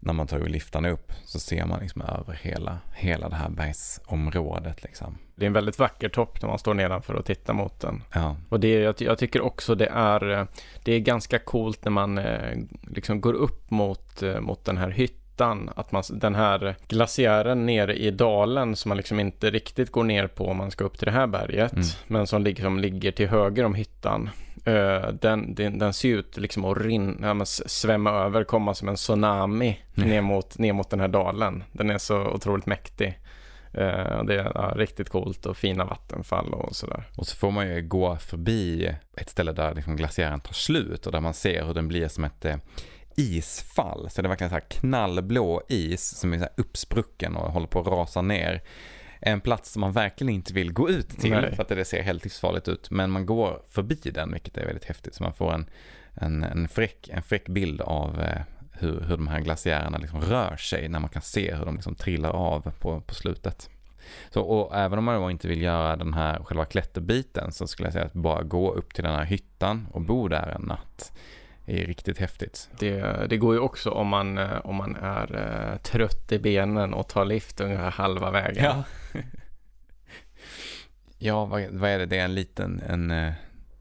när man tar liftarna upp så ser man liksom över hela, hela det här bergsområdet. Liksom. Det är en väldigt vacker topp när man står nedanför och tittar mot den. Ja. Och det, jag, jag tycker också det är, det är ganska coolt när man eh, liksom går upp mot, eh, mot den här hyttan. Att man, den här glaciären nere i dalen som man liksom inte riktigt går ner på om man ska upp till det här berget. Mm. Men som liksom ligger till höger om hyttan. Uh, den, den, den, ser ut liksom att rinna, svämma över, komma som en tsunami mm. ner, mot, ner mot den här dalen. Den är så otroligt mäktig. Uh, det är ja, riktigt coolt och fina vattenfall och sådär. Och så får man ju gå förbi ett ställe där liksom glaciären tar slut och där man ser hur den blir som ett eh, isfall. Så det är verkligen så här knallblå is som är så uppsprucken och håller på att rasa ner en plats som man verkligen inte vill gå ut till Nej. för att det ser helt livsfarligt ut. Men man går förbi den, vilket är väldigt häftigt. Så man får en, en, en, fräck, en fräck bild av eh, hur, hur de här glaciärerna liksom rör sig när man kan se hur de liksom trillar av på, på slutet. Så, och även om man då inte vill göra den här själva klätterbiten så skulle jag säga att bara gå upp till den här hyttan och bo där en natt är riktigt häftigt. Det, det går ju också om man, eh, om man är uh, trött i benen och tar lift ungefär halva vägen. Ja, (laughs) ja vad, vad, är det? Det är en liten, en, uh,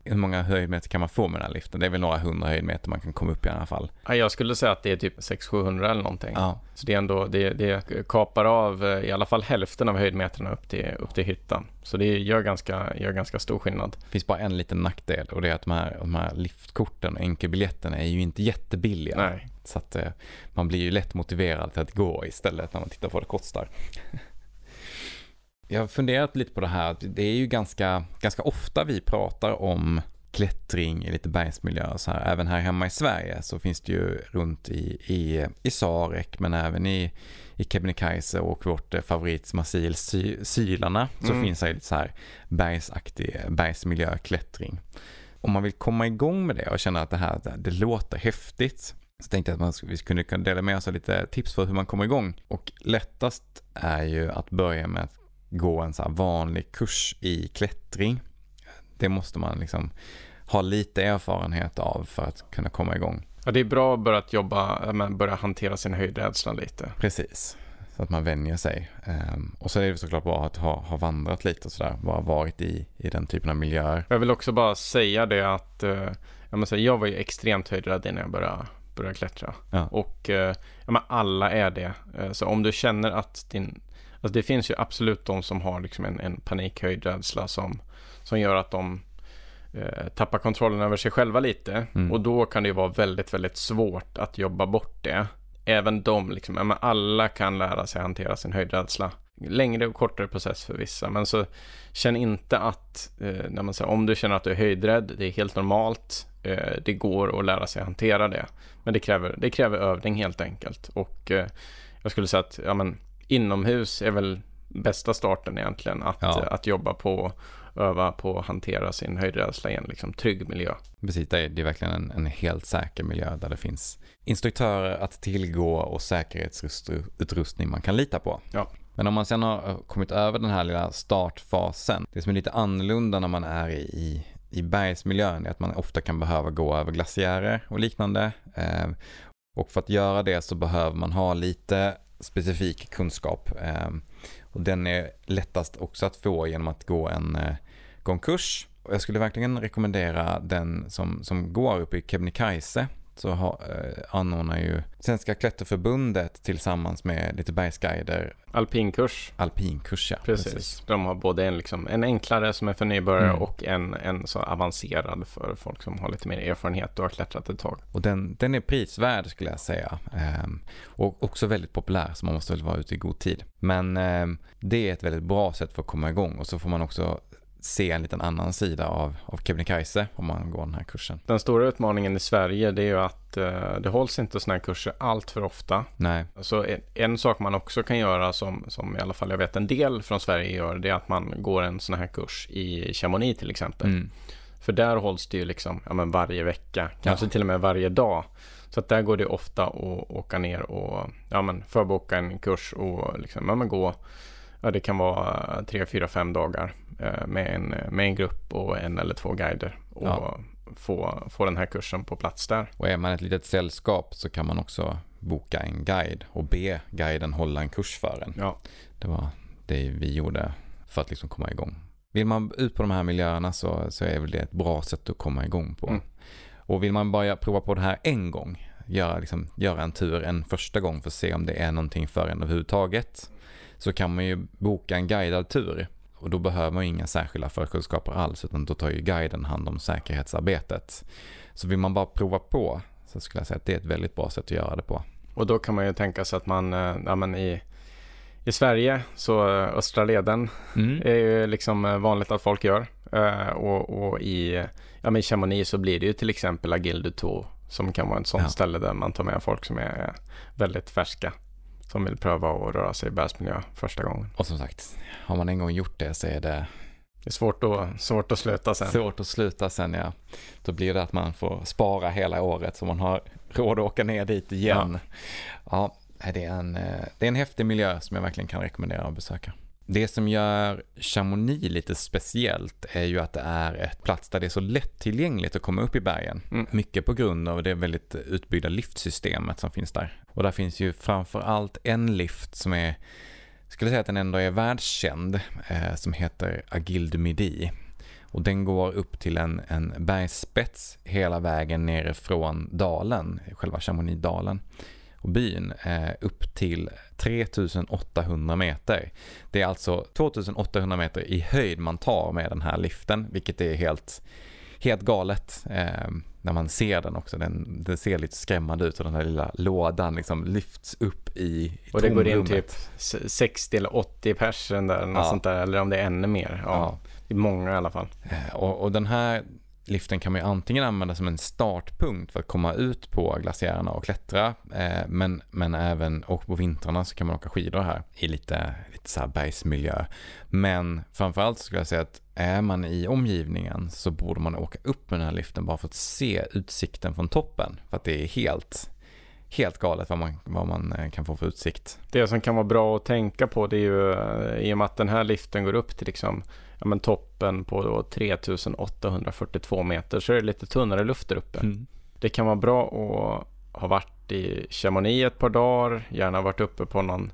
hur många höjdmeter kan man få med den här liften? Det är väl några hundra höjdmeter man kan komma upp i alla fall. Ja, jag skulle säga att det är typ 600-700 eller någonting. Ja. Så det är ändå, det, det kapar av eh, i alla fall hälften av höjdmeterna upp till, upp till hyttan. Så det gör ganska, gör ganska stor skillnad. Det finns bara en liten nackdel och det är att de här, de här liftkorten, enkelbiljetterna är ju inte jättebilliga. Nej. Så att eh, man blir ju lätt motiverad till att gå istället när man tittar på vad det kostar. Jag har funderat lite på det här, det är ju ganska, ganska ofta vi pratar om klättring i lite bergsmiljö så här. Även här hemma i Sverige så finns det ju runt i, i, i Sarek men även i, i Kebnekaise och vårt eh, favoritmasil sy, Sylarna så mm. finns det lite så här bergsaktig bergsmiljöklättring. Om man vill komma igång med det och känna att det här det låter häftigt så tänkte jag att man, vi skulle kunna dela med oss av lite tips för hur man kommer igång. Och lättast är ju att börja med att gå en så vanlig kurs i klättring. Det måste man liksom ha lite erfarenhet av för att kunna komma igång. Ja, det är bra att börja jobba, börja hantera sin höjdrädsla lite. Precis, så att man vänjer sig. Ehm, och så är det såklart bra att ha, ha vandrat lite och sådär, bara varit i, i den typen av miljöer. Jag vill också bara säga det att eh, jag, måste säga, jag var ju extremt höjdrädd innan jag började, började klättra. Ja. Och eh, ja, alla är det. Eh, så om du känner att din Alltså det finns ju absolut de som har liksom en, en panikhöjdrädsla som, som gör att de eh, tappar kontrollen över sig själva lite. Mm. Och då kan det ju vara väldigt, väldigt svårt att jobba bort det. Även de, liksom, alla kan lära sig hantera sin höjdrädsla. Längre och kortare process för vissa. Men så känn inte att, eh, när man säger, om du känner att du är höjdrädd, det är helt normalt. Eh, det går att lära sig hantera det. Men det kräver, det kräver övning helt enkelt. Och eh, jag skulle säga att, ja men, inomhus är väl bästa starten egentligen. Att, ja. att jobba på öva på att hantera sin höjdrädsla i en liksom trygg miljö. Precis, det är, det är verkligen en, en, helt säker miljö där det finns instruktörer att tillgå och säkerhetsutrustning man kan lita på. Ja. Men om man sen har kommit över den här lilla startfasen, det som är lite annorlunda när man är i, i bergsmiljön är att man ofta kan behöva gå över glaciärer och liknande. Eh, och för att göra det så behöver man ha lite specifik kunskap. Ehm, och den är lättast också att få genom att gå en, eh, gå en kurs. Och jag skulle verkligen rekommendera den som, som går upp i Kebnekaise så ha, eh, anordnar ju Svenska klätterförbundet tillsammans med lite bergsguider Alpinkurs. alpinkurs. Ja, Precis. De har både en, liksom, en enklare som är för nybörjare Mm. och en, en så avancerad för folk som har lite mer erfarenhet och har klättrat ett tag. Och den, den är prisvärd skulle jag säga. Ehm, och också väldigt populär så man måste väl vara ute i god tid. Men ehm, det är ett väldigt bra sätt för att komma igång och så får man också se en liten annan sida av, av Kebnekaise om man går den här kursen. Den stora utmaningen i Sverige det är ju att eh, det hålls inte sådana här kurser allt för ofta. Nej, Så en, en sak man också kan göra som, som i alla fall jag vet en del från Sverige gör det är att man går en sån här kurs i Chamonix till exempel. mm. För där hålls det ju liksom ja, men varje vecka, kanske Ja. till och med varje dag. Så att där går det ofta att åka ner och ja, men förboka en kurs och liksom, ja, men gå. Ja, det kan vara eh, tre, fyra, fem dagar med, en, med en grupp och en eller två guider. Och Ja. få, få den här kursen på plats där. och är man ett litet sällskap så kan man också boka en guide och be guiden hålla en kurs för en. Ja, Det var det vi gjorde för att liksom komma igång. Vill man ut på de här miljöerna så, så är väl det ett bra sätt att komma igång på. Mm. Och vill man bara prova på det här en gång, göra, liksom, göra en tur en första gång för att se om det är någonting för en överhuvudtaget, så kan man ju boka en guidad tur. Och då behöver man ju inga särskilda förkunskaper alls, utan då tar ju guiden hand om säkerhetsarbetet. Så vill man bara prova på så skulle jag säga att det är ett väldigt bra sätt att göra det på. och då kan man ju tänka sig att man, eh, ja, men i, i Sverige så eh, Östra leden Mm. är ju liksom eh, vanligt att folk gör. Och, och i, ja, men i Chamonix så blir det ju till exempel Agile du som kan vara ett sånt Ja. ställe där man tar med folk som är väldigt färska. Som vill pröva att röra sig i bergsmiljö första gången. Och som sagt, har man en gång gjort det så är det Det är svårt att, svårt att sluta sen. Svårt att sluta sen ja. Då blir det att man får spara hela året så man har råd att åka ner dit igen. Ja, det, är en, det är en häftig miljö som jag verkligen kan rekommendera att besöka. Det som gör Chamonix lite speciellt är ju att det är ett plats där det är så lättillgängligt att komma upp i bergen. Mm. Mycket på grund av det väldigt utbyggda liftsystemet som finns där. Och där finns ju framförallt en lift som är, skulle säga att den ändå är världskänd, eh, som heter Agild du Midi. Och den går upp till en, en bergsspets hela vägen nerifrån dalen, själva Chamonix-dalen och byn eh, upp till 3800 meter. Det är alltså 2800 meter i höjd man tar med den här liften, vilket är helt, helt galet eh, när man ser den också. Den, den ser lite skrämmande ut och den här lilla lådan liksom lyfts upp i, i Och det går in tomrummet. typ s- 60 eller 80 personer där, Ja. sånt där, eller om det är ännu mer. Ja, Ja. Det är många i alla fall. Eh, Och, och den här liften kan man ju antingen använda som en startpunkt för att komma ut på glaciärerna och klättra. Eh, men, men även, och på vintrarna så kan man åka skidor här i lite, lite så här bergsmiljö. Men framförallt skulle jag säga att är man i omgivningen så borde man åka upp med den här liften bara för att se utsikten från toppen. För att det är helt, helt galet vad man, vad man eh, kan få för utsikt. Det som kan vara bra att tänka på det är ju eh, i och med att den här liften går upp till liksom, ja, men toppen på då 3842 meter så är det lite tunnare luft där uppe. Det kan vara bra att ha varit i Chamonix ett par dagar, gärna varit uppe på någon,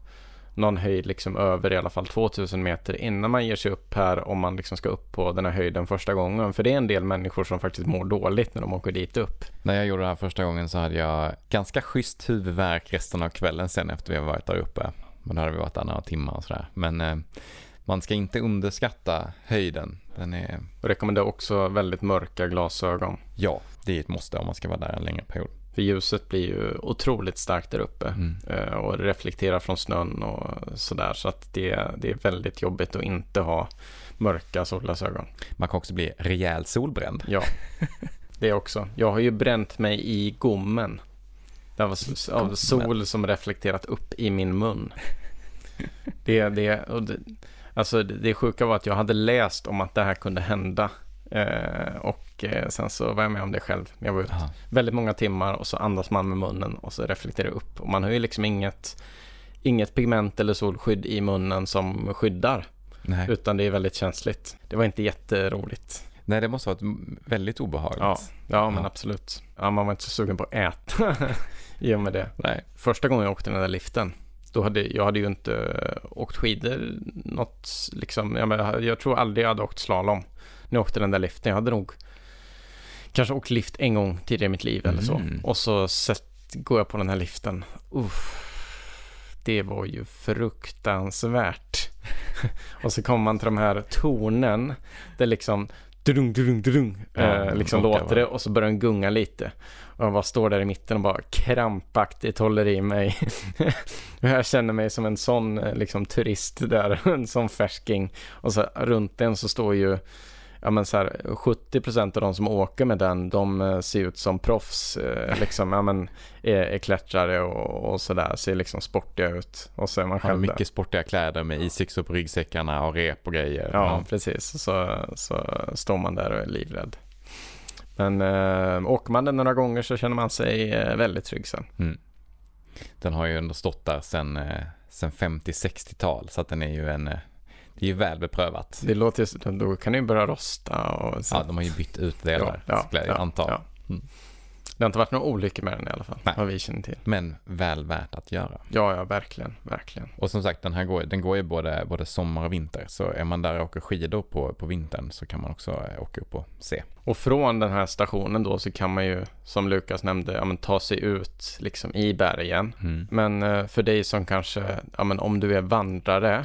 någon höjd liksom över i alla fall 2000 meter innan man ger sig upp här om man liksom ska upp på den här höjden första gången. För det är en del människor som faktiskt mår dåligt när de åker dit upp. När jag gjorde det här första gången så hade jag ganska schysst huvudvärk resten av kvällen sen efter vi har varit där uppe. Men då hade vi varit där några timmar och sådär. Men eh, man ska inte underskatta höjden. Den är, Och rekommenderar också väldigt mörka glasögon. ja, det är ett måste om man ska vara där en längre period. För ljuset blir ju otroligt starkt där uppe. Mm. eh, och reflekterar från snön och sådär. Så att det, det är väldigt jobbigt att inte ha mörka solglasögon. Man kan också bli rejäl solbränd. Ja, (laughs) det också. Jag har ju bränt mig i gommen. Det var av sol som reflekterat upp i min mun. (laughs) Det, det, och det, alltså det, sjuka var att jag hade läst om att det här kunde hända. Eh, och eh, sen så var jag med om det själv. Jag var ute Ja. väldigt många timmar och så andas man med munnen och så reflekterar upp. Och man har ju liksom inget, inget pigment eller solskydd i munnen som skyddar. Nej. Utan det är väldigt känsligt. Det var inte jätteroligt. Nej, det måste ha varit väldigt obehagligt. Ja, ja men Ja. absolut. Ja, man var inte så sugen på att äta (laughs) i och med det. Nej. Första gången jag åkte den där liften, då hade jag hade ju inte eh, åkt skidor något liksom. Jag, jag tror aldrig jag hade åkt slalom jag åkte den där liften. Jag hade nog kanske åkt lift en gång tidigare i mitt liv eller så. Mm. Och så sett, går jag på den här liften. Uff, det var ju fruktansvärt. (laughs) och så kommer man till de här tornen. Där liksom drung, drung, drung, Ja, eh, liksom låter det och så börjar den gunga lite. Och jag bara står där i mitten och bara krampaktigt håller i mig. (laughs) jag känner mig som en sån eh, liksom turist där, (laughs) en sån färsking. Och så runt den så står ju ja men så här 70% av de som åker med den, de eh, ser ut som proffs, eh, liksom, ja men är, är klättrare och, och sådär, ser liksom sportiga ut. Och så är man Har själv där. mycket sportiga kläder med isyxor på ryggsäckarna och rep och grejer. Ja, precis. Så, så står man där och är livrädd. Men äh, åker man den några gånger så känner man sig eh, väldigt trygg sen. Mm. Den har ju ändå stått där sen, eh, sen 50-60-tal så att den är ju en eh, det är ju väl beprövat. Det låter ju, då kan det ju börja rosta och så. Ja, de har ju bytt ut delar, Ja, ja, jag ja, anta. ja. Mm. Det har inte varit några olyckor med den i alla fall, Nej. vad vi känner till. Men väl värt att göra. Ja, ja, verkligen, verkligen. Och som sagt, den här går, den går ju både, både sommar och vinter. Så är man där och åker skidor på, på vintern så kan man också eh, åka upp och se. Och från den här stationen då så kan man ju, som Lukas nämnde, ja, men ta sig ut liksom i bergen. Mm. Men eh, för dig som kanske, ja men om du är vandrare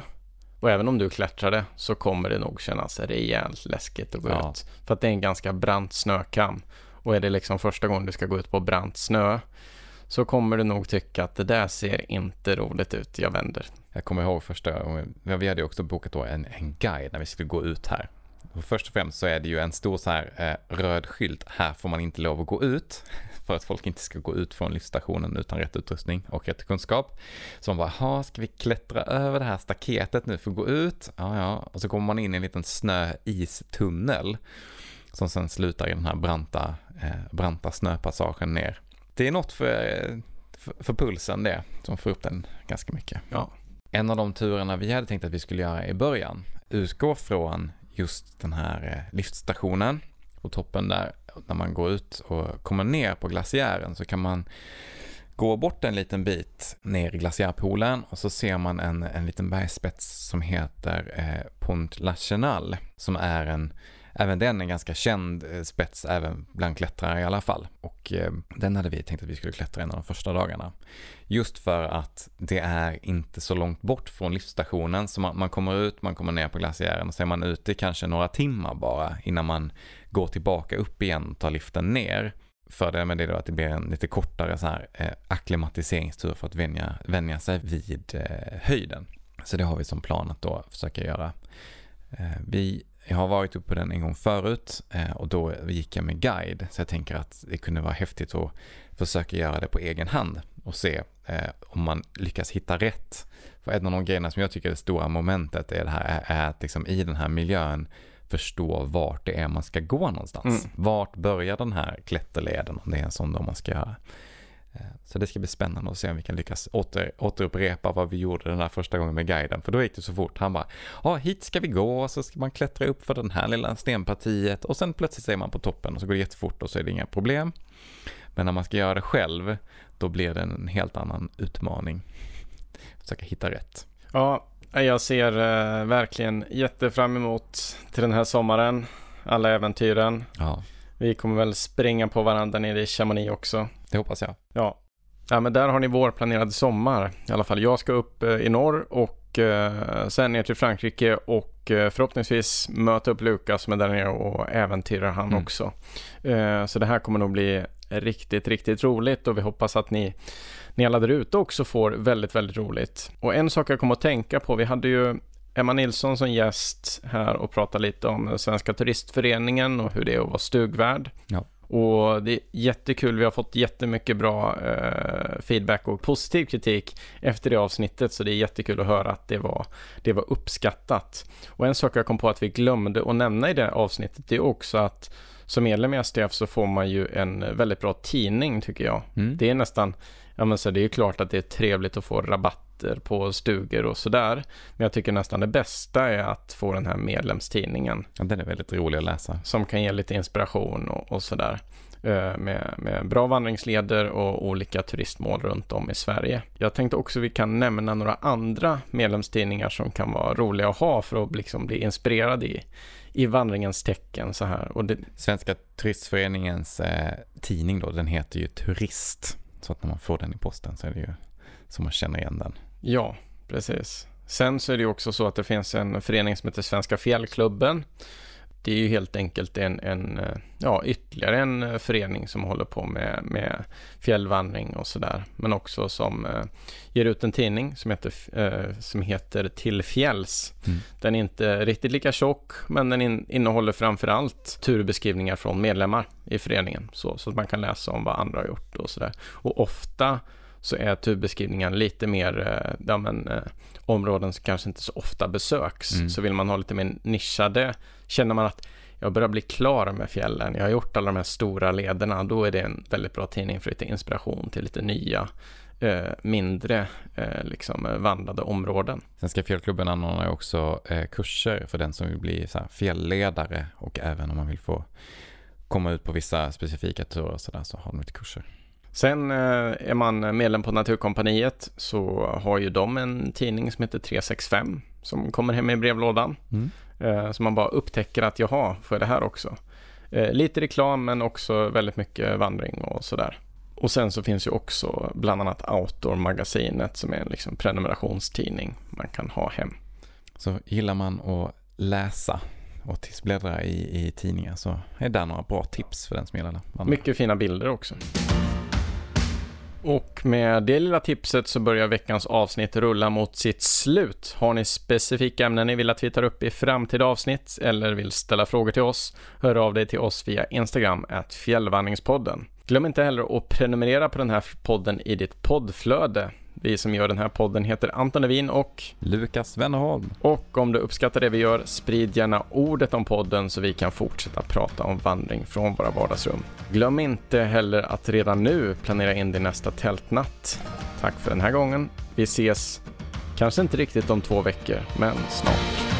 och även om du är klättrare så kommer det nog kännas rejält läskigt att gå Ja. ut. För att det är en ganska brant snökam. Och är det liksom första gången du ska gå ut på brant snö så kommer du nog tycka att det där ser inte roligt ut, jag vänder. Jag kommer ihåg första gången, vi hade ju också bokat då en, en guide när vi skulle gå ut här. Och först och främst så är det ju en stor så här eh, röd skylt, här får man inte lov att gå ut. För att folk inte ska gå ut från lyftstationen utan rätt utrustning och rätt kunskap. Så man bara, ha ska vi klättra över det här staketet nu för att gå ut? Ja, ja. Och så kommer man in i en liten snö-istunnel. Som sen slutar i den här branta, eh, branta snöpassagen ner. Det är något för, för, för pulsen det, som får upp den ganska mycket. Ja. En av de turerna vi hade tänkt att vi skulle göra i början utgår från just den här eh, liftstationen på toppen där. När man går ut och kommer ner på glaciären så kan man gå bort en liten bit ner i glaciärpoolen och så ser man en, en liten bergsspets som heter eh, Pont La Chenal som är en Även den är en ganska känd eh, spets även bland klättrare i alla fall. Och eh, den hade vi tänkt att vi skulle klättra en av de första dagarna. Just för att det är inte så långt bort från liftstationen. Så man, man kommer ut, man kommer ner på glaciären och så är man ute kanske några timmar bara innan man gå tillbaka upp igen och ta liften ner. Fördelen med det är då att det blir en lite kortare så här eh, akklimatiseringstur för att vänja, vänja sig vid eh, höjden. Så det har vi som plan att då försöka göra. Eh, vi jag har varit uppe på den en gång förut eh, och då gick jag med guide. Så jag tänker att det kunde vara häftigt att försöka göra det på egen hand och se eh, om man lyckas hitta rätt. För en av de grejerna som jag tycker är det stora momentet är det här är att liksom i den här miljön förstå vart det är man ska gå någonstans. Mm. Vart börjar den här klätterleden om det är en sån då man ska göra. Eh, Så det ska bli spännande att se om vi kan lyckas åter, återupprepa vad vi gjorde den där första gången med guiden. För då gick det så fort. Han bara, ja hit ska vi gå och så ska man klättra upp för den här lilla stenpartiet och sen plötsligt är man på toppen och så går det jättefort och så är det inga problem. Men när man ska göra det själv, då blir det en helt annan utmaning. Försöka hitta rätt. Ja, jag ser eh, verkligen jättefram emot till den här sommaren. Alla äventyren. Ja, Vi kommer väl springa på varandra nere i Chamonix också. det hoppas jag. Ja. ja, men där har ni vår planerade sommar. I alla fall, jag ska upp eh, i norr och eh, sen ner till Frankrike och eh, förhoppningsvis möta upp Lukas som är där nere och äventyrar han Mm. också. Eh, så det här kommer nog bli riktigt, riktigt roligt och vi hoppas att ni, ni alla där ute också får väldigt, väldigt roligt. Och en sak jag kom att tänka på, vi hade ju Emma Nilsson som gäst här och pratade lite om Svenska Turistföreningen och hur det är att vara stugvärd. Ja. Och det är jättekul, vi har fått jättemycket bra eh, feedback och positiv kritik efter det avsnittet, så det är jättekul att höra att det var, det var uppskattat. Och en sak jag kom på att vi glömde att nämna i det avsnittet, det är också att som medlem i STF så får man ju en väldigt bra tidning tycker jag. Mm. Det är nästan, ja men så det är ju klart att det är trevligt att få rabatt nätter på stugor och sådär. Men jag tycker nästan det bästa är att få den här medlemstidningen. Ja, den är väldigt rolig att läsa. Som kan ge lite inspiration och, och sådär. Eh, med, med, bra vandringsleder och olika turistmål runt om i Sverige. Jag tänkte också vi kan nämna några andra medlemstidningar som kan vara roliga att ha för att liksom bli inspirerad i, i vandringens tecken så här. Det... Svenska turistföreningens eh, tidning då, den heter ju Turist. Så att när man får den i posten så är det ju som man känner igen den. Ja, precis. Sen så är det ju också så att det finns en förening som heter Svenska Fjällklubben det är ju helt enkelt en, en ja, ytterligare en eh, förening som håller på med, med fjällvandring och sådär. Men också som eh, ger ut en tidning som heter, eh, som heter Till fjälls. Mm. Den är inte riktigt lika tjock, men den in, innehåller framförallt turbeskrivningar från medlemmar i föreningen. Så, så att man kan läsa om vad andra har gjort och sådär. Och ofta så är turbeskrivningen lite mer, eh, ja men, eh, områden som kanske inte så ofta besöks. Mm. Så vill man ha lite mer nischade, känner man att jag börjar bli klar med fjällen, jag har gjort alla de här stora lederna, då är det en väldigt bra tidning för lite inspiration till lite nya eh, mindre eh, liksom, vandrade områden. Svenska fjällklubben anordnar också eh, kurser för den som vill bli så här, fjällledare och även om man vill få komma ut på vissa specifika turer så, där, så har de lite kurser. Sen eh, är man medlem på Naturkompaniet så har ju de en tidning som heter 365 som kommer hem i brevlådan. Mm. Eh, så man bara upptäcker att jaha, får jag det här också? Eh, lite reklam men också väldigt mycket vandring och sådär. Och sen så finns ju också bland annat Outdoor-magasinet som är en liksom prenumerationstidning man kan ha hem. Så gillar man att läsa och bläddra i, i tidningar så är det några bra tips för den som gillar det. Mycket fina bilder också. Och med det lilla tipset så börjar veckans avsnitt rulla mot sitt slut. Har ni specifika ämnen ni vill att vi tar upp i framtida avsnitt eller vill ställa frågor till oss, hör av dig till oss via Instagram, att fjällvandringspodden. Glöm inte heller att prenumerera på den här podden i ditt poddflöde. Vi som gör den här podden heter Anton Levin och Lukas Wennerholm. Och om du uppskattar det vi gör, sprid gärna ordet om podden så vi kan fortsätta prata om vandring från våra vardagsrum. Glöm inte heller att redan nu planera in din nästa tältnatt. Tack för den här gången. Vi ses, kanske inte riktigt om två veckor, men snart.